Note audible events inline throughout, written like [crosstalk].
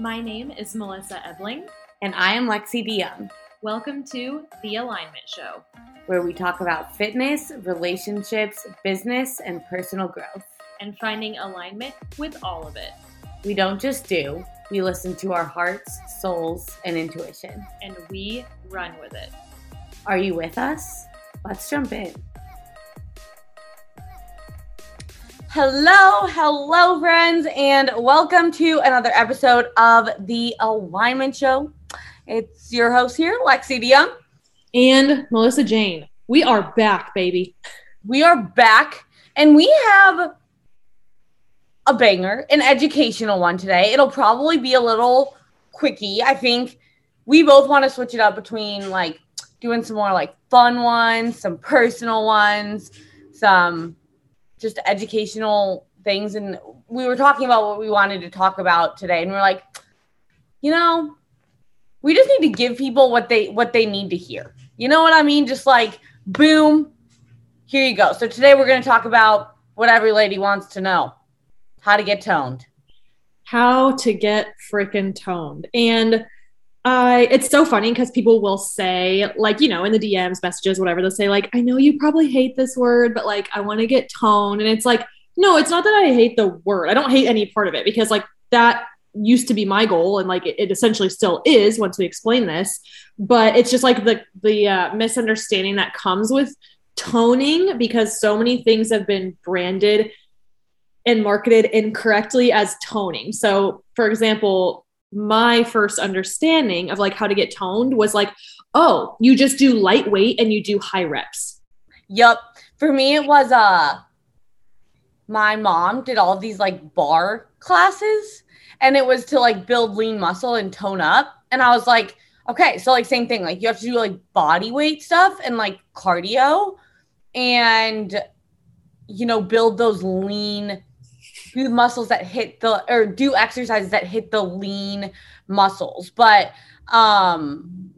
My name is Melissa Ebling. And I am Lexi DeYoung, Welcome to The Alignment Show. where we talk about fitness, relationships, business, and personal growth. and finding alignment with all of it. We don't just do, we listen to our hearts, souls, and intuition. And we run with it. Are you with us? Let's jump in. Hello, hello, friends, and welcome to another episode of The Alignment Show. It's your host here, Lexi DeYoung. And Melissa Jane, we are back, baby. We are back, and we have a banger, an educational one today. It'll probably be a little quickie. I think we both want to switch it up between like doing some more like fun ones, some personal ones, some just educational things. And we were talking about what we wanted to talk about today, and we're like, you know, we just need to give people what they what they need to hear. You know what I mean? Just like boom, here you go. So today we're going to talk about what every lady wants to know how to get toned. How to get freaking toned. And I it's so funny because people will say, like, you know, in the DMs, messages, whatever, they'll say, like, I know you probably hate this word, but like I want to get toned. And it's like, no, it's not that I hate the word. I don't hate any part of it because like that used to be my goal and like it, it essentially still is once we explain this but it's just like the the uh, misunderstanding that comes with toning because so many things have been branded and marketed incorrectly as toning so for example my first understanding of like how to get toned was like oh you just do lightweight and you do high reps Yup. For me, it was uh my mom did all these like barre classes and it was to like build lean muscle and tone up. And I was like, okay, so like same thing. Like you have to do like body weight stuff and like cardio and you know, build those lean do muscles that hit the or do exercises that hit the lean muscles. But um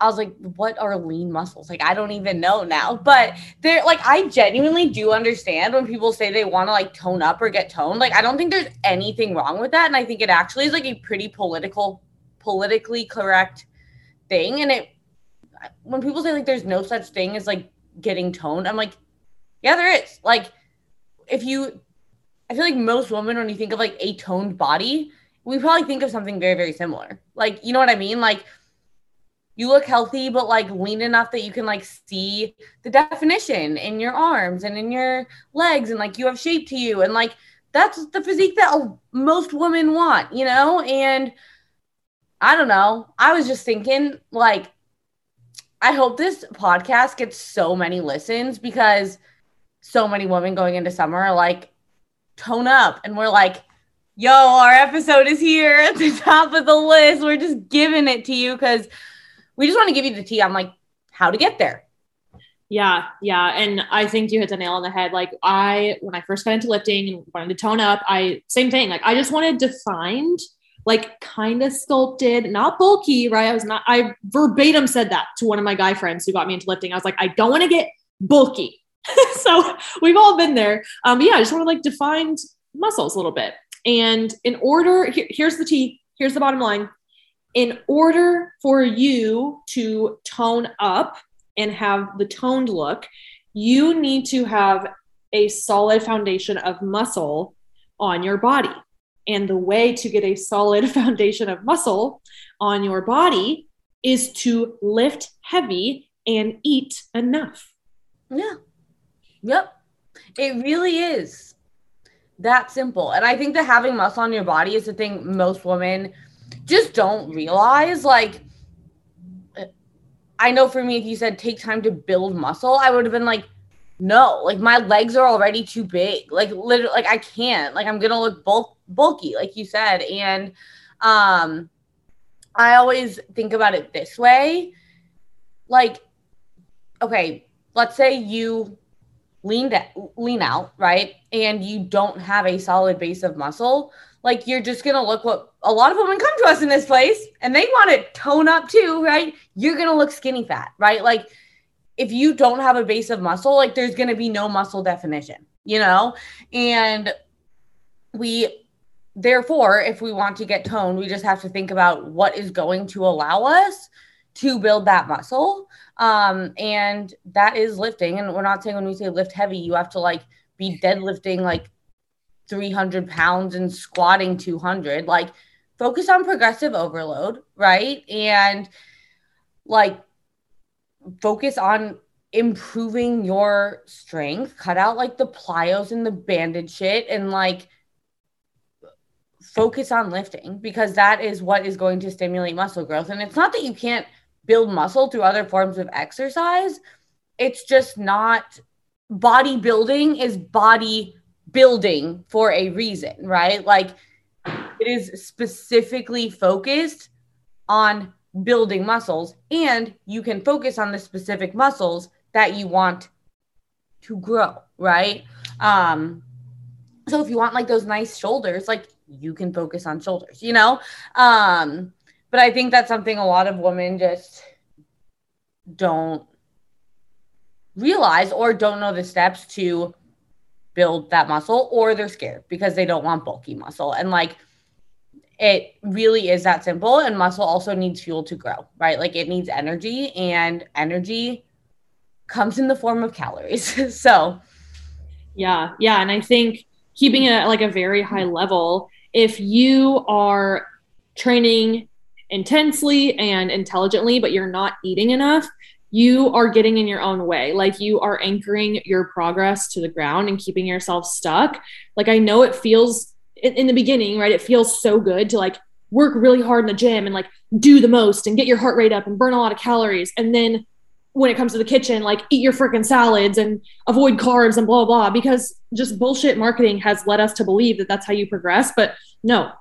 I was like, what are lean muscles? Like, I don't even know now. But they're like, I genuinely do understand when people say they want to like tone up or get toned. Like, I don't think there's anything wrong with that. And I think it actually is like a pretty political, politically correct thing. And it, when people say like there's no such thing as like getting toned, I'm like, yeah, there is. Like, if you, I feel like most women, when you think of like a toned body, we probably think of something very, very similar. Like, you know what I mean? Like, you look healthy but like lean enough that you can like see the definition in your arms and in your legs and like you have shape to you and like that's the physique that most women want you know and i don't know i was just thinking like i hope this podcast gets so many listens because so many women going into summer are like tone up and we're like yo our episode is here at the [laughs] top of the list we're just giving it to you because we just want to give you the tea on like how to get there. Yeah, yeah. And I think you hit the nail on the head. Like I when I first got into lifting and wanted to tone up, I same thing. Like I just wanted defined, like kind of sculpted, not bulky, right? I was not I verbatim said that to one of my guy friends who got me into lifting. I was like, I don't want to get bulky. [laughs] so we've all been there. Um, yeah, I just want to like define muscles a little bit. And in order, here, here's the tea, here's the bottom line. In order for you to tone up and have the toned look, you need to have a solid foundation of muscle on your body. And the way to get a solid [laughs] foundation of muscle on your body is to lift heavy and eat enough. Yeah. Yep. It really is that simple. And I think that having muscle on your body is the thing most women just don't realize. Like, I know for me, if you said take time to build muscle, I would have been like, no, like my legs are already too big. Like literally, like I can't. Like I'm gonna look bulk bulky, like you said. And um I always think about it this way. Like, okay, let's say you lean lean out, right? And you don't have a solid base of muscle. Like you're just gonna look what a lot of women come to us in this place and they want to tone up too, right? You're gonna look skinny fat, right? Like if you don't have a base of muscle, like there's to be no muscle definition, you know? And we therefore, if we want to get toned, we just have to think about what is going to allow us to build that muscle. Um, and that is lifting. And we're not saying when we say lift heavy, you have to like be deadlifting like 300 pounds and squatting 200. Like, focus on progressive overload, right? And like, focus on improving your strength, cut out like the plyos and the banded shit, and like focus on lifting because that is what is going to stimulate muscle growth. And it's not that you can't build muscle through other forms of exercise, it's just not bodybuilding is body building for a reason, right? Like it is specifically focused on building muscles and you can focus on the specific muscles that you want to grow, right? Um so if you want like those nice shoulders, like you can focus on shoulders, you know? Um but I think that's something a lot of women just don't realize or don't know the steps to build that muscle or they're scared because they don't want bulky muscle. And like it really is that simple. And muscle also needs fuel to grow right? Like it needs energy and energy comes in the form of calories. [laughs] So yeah yeah. And i think keeping it at like a very high level if you are training intensely and intelligently but you're not eating enough you are getting in your own way like you are anchoring your progress to the ground and keeping yourself stuck like i know it feels in, in the beginning, right? It feels so good to like work really hard in the gym and like do the most and get your heart rate up and burn a lot of calories. And then when it comes to the kitchen, like eat your freaking salads and avoid carbs and blah, blah, blah, because just bullshit marketing has led us to believe that that's how you progress. But no,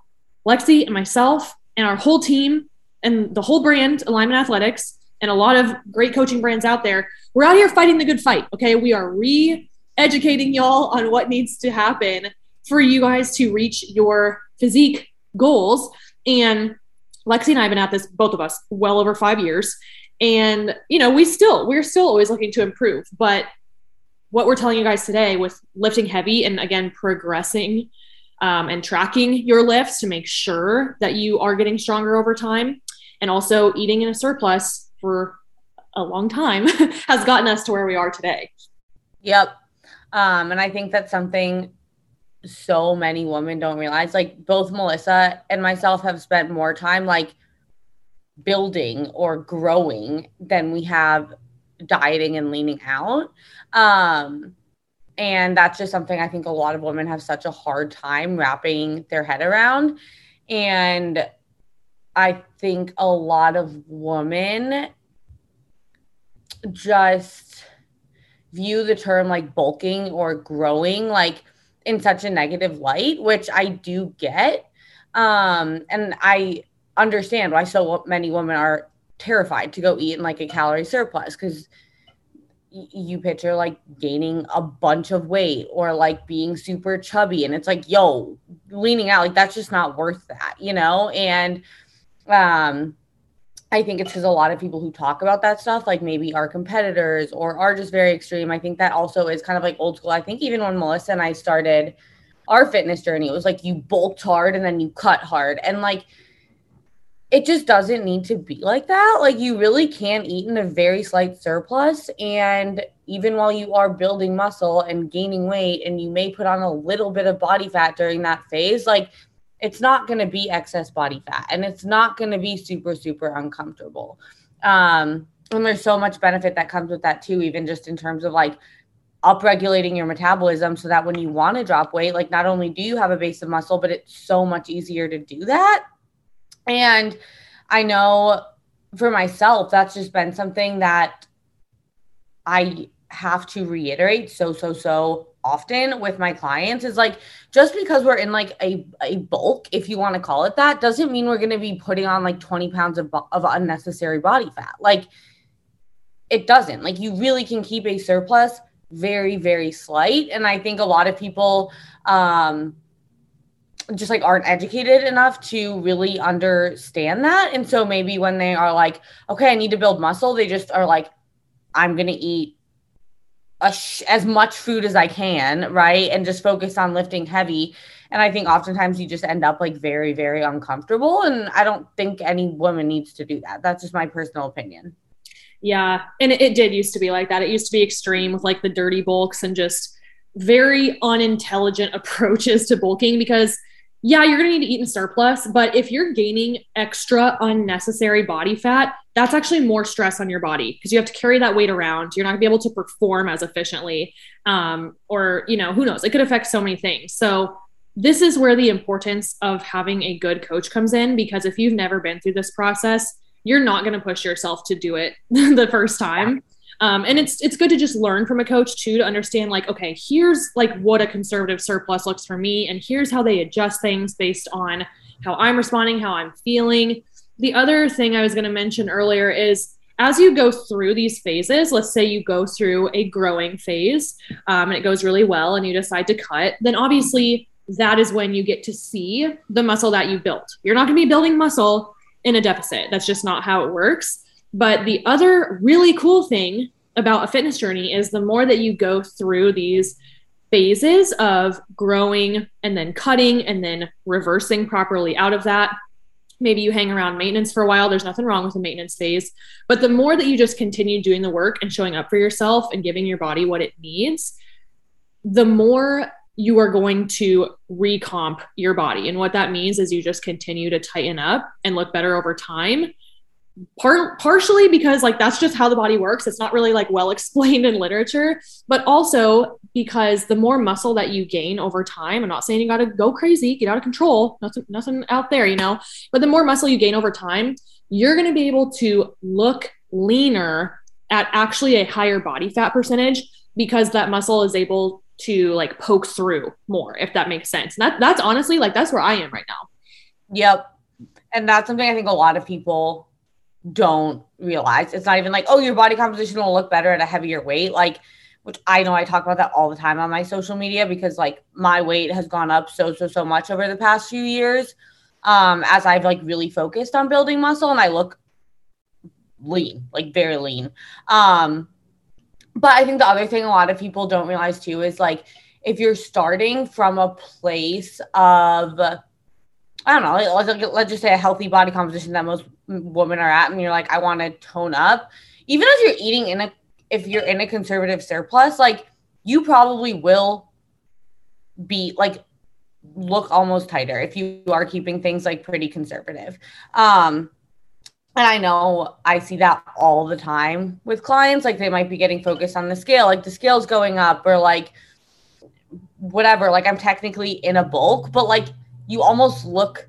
Lexi and myself and our whole team and the whole brand, Alignment Athletics, and a lot of great coaching brands out there, we're out here fighting the good fight. Okay. We are re educating y'all on what needs to happen for you guys to reach your physique goals. And Lexi and I have been at this, both of us, well over five years. And, you know, we still, we're still always looking to improve. But what we're telling you guys today with lifting heavy and again, progressing um, and tracking your lifts to make sure that you are getting stronger over time and also eating in a surplus for a long time [laughs] has gotten us to where we are today. Yep. Um, and I think that's something so many women don't realize like both melissa and myself have spent more time like building or growing than we have dieting and leaning out um and that's just something i think a lot of women have such a hard time wrapping their head around and i think a lot of women just view the term like bulking or growing like in such a negative light, which I do get. Um, and I understand why so many women are terrified to go eat in like a calorie surplus because you picture like gaining a bunch of weight or like being super chubby and it's like yo leaning out like that's just not worth that you know and um I think it's because a lot of people who talk about that stuff, like maybe our competitors or are just very extreme. I think that also is kind of like old school. I think even when Melissa and I started our fitness journey, it was like you bulked hard and then you cut hard. And like, it just doesn't need to be like that. Like, you really can eat in a very slight surplus. And even while you are building muscle and gaining weight, and you may put on a little bit of body fat during that phase, like, it's not going to be excess body fat and it's not going to be super super uncomfortable um and there's so much benefit that comes with that too even just in terms of like upregulating your metabolism so that when you want to drop weight like not only do you have a base of muscle but it's so much easier to do that and i know for myself that's just been something that i have to reiterate so so so often with my clients is like just because we're in like a, a bulk if you want to call it that doesn't mean we're going to be putting on like 20 pounds of, of unnecessary body fat. Like it doesn't. Like you really can keep a surplus very very slight. And i think a lot of people um just like aren't educated enough to really understand that and so maybe when they are like okay i need to build muscle they just are like i'm going to eat sh- as much food as I can, right? And just focus on lifting heavy. And I think oftentimes you just end up like very, very uncomfortable. And I don't think any woman needs to do that. That's just my personal opinion. Yeah. And it, it did used to be like that. It used to be extreme with like the dirty bulks and just very unintelligent [laughs] approaches to bulking because yeah, you're going to need to eat in surplus, but if you're gaining extra unnecessary body fat, that's actually more stress on your body because you have to carry that weight around. You're not going to be able to perform as efficiently. Um, or, you know, who knows? It could affect so many things. So, this is where the importance of having a good coach comes in because if you've never been through this process, you're not going to push yourself to do it [laughs] the first time. Um, and it's it's good to just learn from a coach too to understand like okay here's like what a conservative surplus looks for me and here's how they adjust things based on how i'm responding how i'm feeling. The other thing i was going to mention earlier is as you go through these phases let's say you go through a growing phase um, and it goes really well and you decide to cut then obviously that is when you get to see the muscle that you built. You're not going to be building muscle in a deficit. That's just not how it works but the other really cool thing about a fitness journey is the more that you go through these phases of growing and then cutting and then reversing properly out of that. Maybe you hang around maintenance for a while. There's nothing wrong with a maintenance phase. But the more that you just continue doing the work and showing up for yourself and giving your body what it needs, the more you are going to recomp your body. And what that means is you just continue to tighten up and look better over time part partially because like that's just how the body works. It's not really like well explained in literature but also because the more muscle that you gain over time i'm not saying you got to go crazy get out of control nothing nothing out there you know but the more muscle you gain over time you're going to be able to look leaner at actually a higher body fat percentage because that muscle is able to like poke through more if that makes sense. And that that's honestly like that's where i am right now. Yep. And that's something i think a lot of people don't realize. It's not even like, oh, your body composition will look better at a heavier weight. Like, which I know I talk about that all the time on my social media because like my weight has gone up so, so, so much over the past few years. Um, as I've like really focused on building muscle and I look lean, like very lean. Um, but I think the other thing a lot of people don't realize too is like if you're starting from a place of I don't know, let's, let's just say a healthy body composition that most women are at, and you're like, I want to tone up. Even if you're eating in a, if you're in a conservative surplus, like you probably will be like look almost tighter if you are keeping things like pretty conservative. Um, and I know I see that all the time with clients. Like they might be getting focused on the scale, like the scale's going up, or like whatever. Like I'm technically in a bulk, but like you almost look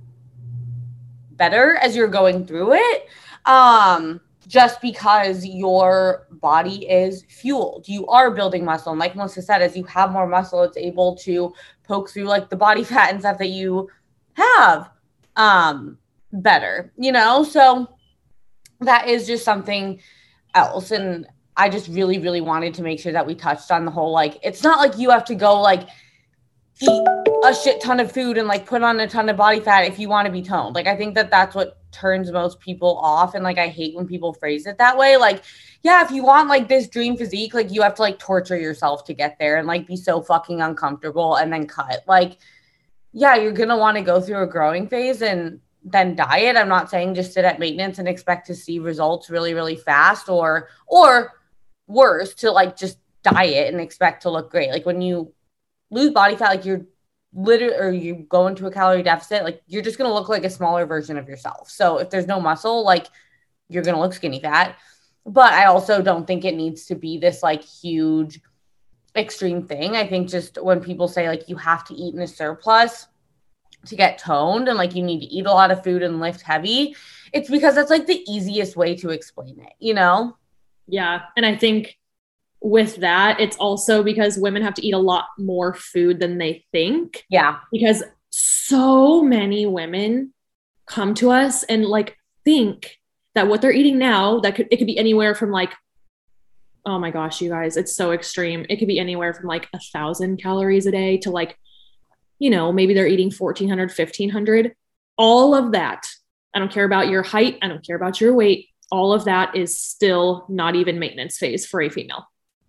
better as you're going through it um just because your body is fueled. You are building muscle. And like melissa said as you have more muscle it's able to poke through like the body [laughs] fat and stuff that you have um better you know? So that is just something else. And i just really really wanted to make sure that we touched on the whole like it's not like you have to go like eat a shit ton of food and like put on a ton of body fat if you want to be toned. Like I think that that's what turns most people off and like I hate when people phrase it that way. Like yeah, if you want like this dream physique, like you have to like torture yourself to get there and like be so fucking uncomfortable and then cut. Like yeah, you're going to want to go through a growing phase and then diet. I'm not saying just sit at maintenance and expect to see results really really fast or or worse to like just diet and expect to look great. Like when you lose body fat like you're literally or you go into a calorie deficit, like you're just gonna look like a smaller version of yourself. So if there's no muscle, like you're gonna look skinny fat. But I also don't think it needs to be this like huge extreme thing. I think just when people say like you have to eat in a surplus to get toned and like you need to eat a lot of food and lift heavy, it's because that's like the easiest way to explain it, you know? Yeah. And I think with that, it's also because women have to eat a lot more food than they think. Yeah. Because so many women come to us and like think that what they're eating now, that could it could be anywhere from like, oh my gosh, you guys, it's so extreme. It could be anywhere from like a thousand calories a day to like, you know, maybe they're eating 1400, 1500. All of that. I don't care about your height. I don't care about your weight. All of that is still not even maintenance phase for a female.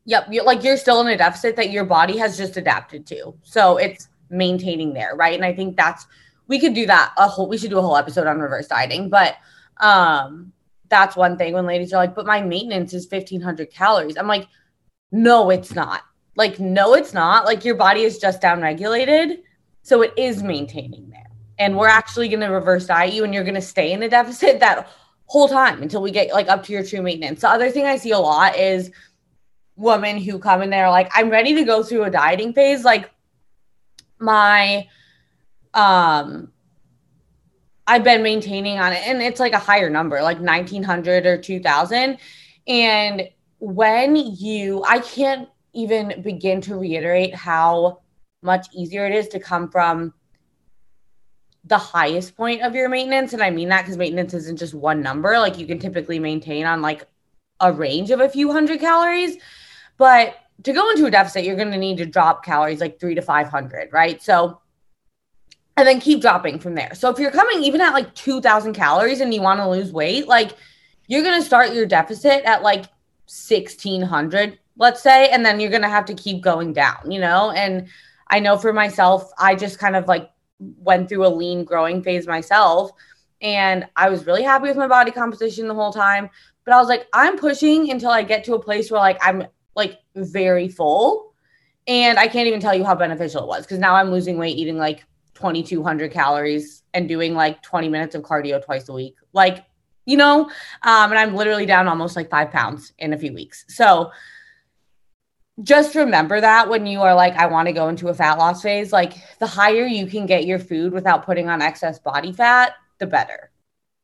Yep, you're, like you're still in a deficit that your body has just adapted to. So it's maintaining there, right? And I think that's we could do that a whole we should do a whole episode on reverse dieting, but um that's one thing when ladies are like, but my maintenance is 1500 calories. I'm like, no, it's not. Like, no, it's not. Like, your body is just down regulated. So it is maintaining there. And we're actually going to reverse diet you and you're going to stay in a deficit that whole time until we get like up to your true maintenance. The other thing I see a lot is women who come in there like, I'm ready to go through a dieting phase. Like, my, um, I've been maintaining on it and it's like a higher number, like 1900 or 2000. And when you, I can't even begin to reiterate how much easier it is to come from the highest point of your maintenance. And I mean that because maintenance isn't just one number. Like you can typically maintain on like a range of a few hundred calories. But to go into a deficit, you're going to need to drop calories like three to 500, right? So and then keep dropping from there. So if you're coming even at like 2000 calories and you want to lose weight, like you're going to start your deficit at like 1600, let's say, and then you're going to have to keep going down, you know? And I know for myself, I just kind of like went through a lean growing phase myself and I was really happy with my body composition the whole time, but I was like I'm pushing until I get to a place where like I'm like very full. And I can't even tell you how beneficial it was because now I'm losing weight eating like 2200 calories and doing like 20 minutes of cardio twice a week. Like you know? Um, and i'm literally down almost like five pounds in a few weeks. So just remember that when you are like i want to go into a fat loss phase like the higher you can get your food without putting on excess body fat the better.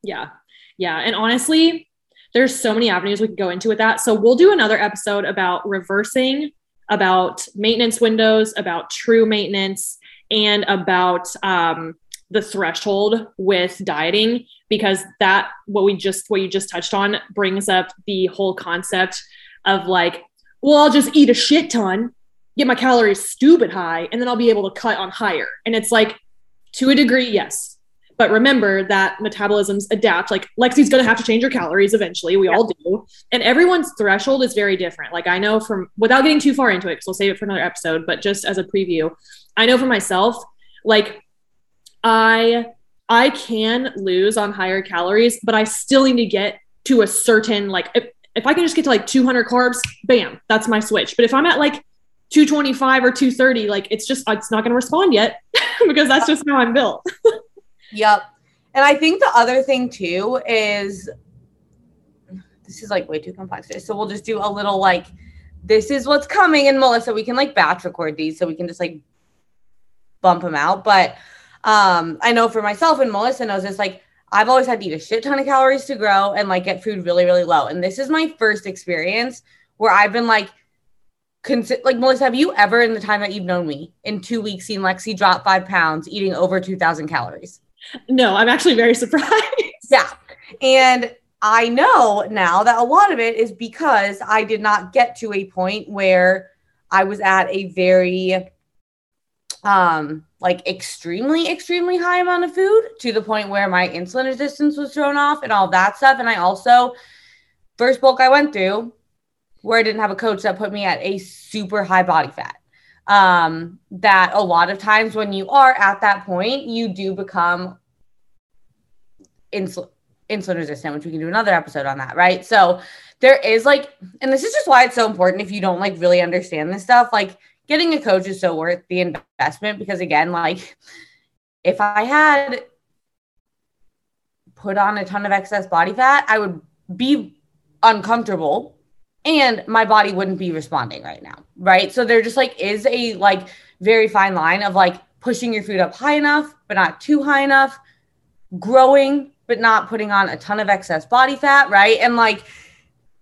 Yeah. Yeah. And honestly there's so many avenues we can go into with that. So we'll do another episode about reversing about maintenance windows about true maintenance and about um, the threshold with dieting because that what we just what you just touched on brings up the whole concept of like well i'll just eat a shit ton get my calories stupid high and then i'll be able to cut on higher. And it's like to a degree yes but remember that metabolisms adapt like lexi's going to have to change her calories eventually we yeah. all do and everyone's threshold is very different like i know from without getting too far into it because we'll save it for another episode but just as a preview I know for myself, like I I can lose on higher calories, but I still need to get to a certain like if, if I can just get to like 200 carbs, bam, that's my switch. But if I'm at like 225 or 230, like it's just it's not going to respond yet [laughs] because that's just how I'm built. [laughs] yep. And I think the other thing too is this is like way too complex. So we'll just do a little like this is what's coming and Melissa, we can like batch record these so we can just like bump them out. But um, I know for myself and Melissa knows this, like I've always had to eat a shit ton of calories to grow and like get food really, really low. And this is my first experience where I've been like, consi- like Melissa, have you ever in the time that you've known me in two weeks seen Lexi drop five pounds eating over 2000 calories? No, I'm actually very [laughs] surprised. yeah. And I know now that a lot of it is because I did not get to a point where I was at a very um like extremely extremely high amount of food to the point where my insulin resistance was thrown off and all that stuff and i also first bulk i went through where i didn't have a coach that put me at a super high body fat um that a lot of times when you are at that point you do become insulin insulin resistant which we can do another episode on that right? So there is like and this is just why it's so important if you don't like really understand this stuff like getting a coach is so worth the investment because again, like if I had put on a ton of excess body fat, I would be uncomfortable and my body wouldn't be responding right now. Right. So there just like is a like very fine line of like pushing your food up high enough, but not too high enough, growing, but not putting on a ton of excess body fat. Right. And like,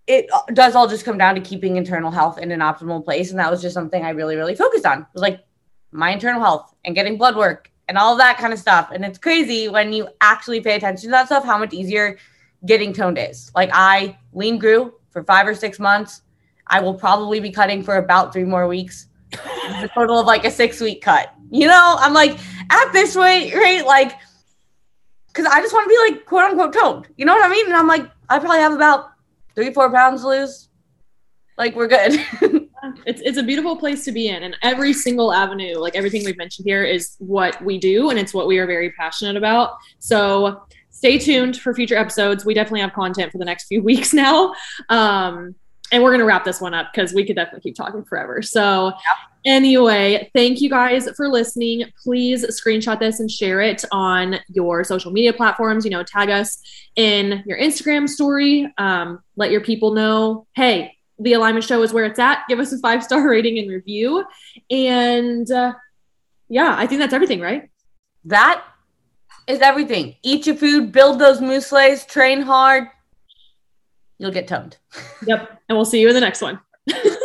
it does all just come down to keeping internal health in an optimal place. And that was just something I really, really focused on. Was like my internal health and getting blood work and all that kind of stuff. And it's crazy when you actually pay attention to that stuff, how much easier getting toned is. Like I lean grew for five or six months. I will probably be cutting for about three more weeks. a total of like a six week cut. You know, I'm like at this rate, right? Like, because I just want to be like quote unquote toned. You know what I mean? And I'm like, I probably have about three, four pounds to lose, like we're good. [laughs] it's it's a beautiful place to be in, and every single avenue, like everything we've mentioned here, is what we do, and it's what we are very passionate about. So stay tuned for future episodes. We definitely have content for the next few [laughs] weeks now. Um, and we're going to wrap this one up because we could definitely keep talking forever. So, yep. anyway, thank you guys for listening. Please screenshot this and share it on your social media platforms. You know, tag us in your Instagram story. Um, let your people know, hey, the alignment show is where it's at. Give us a five star [laughs] rating and review. And uh, yeah, I think that's everything, right? That is everything. Eat your food, build those mousselets, train hard, you'll get toned. Yep. And we'll see you in the next one. [laughs]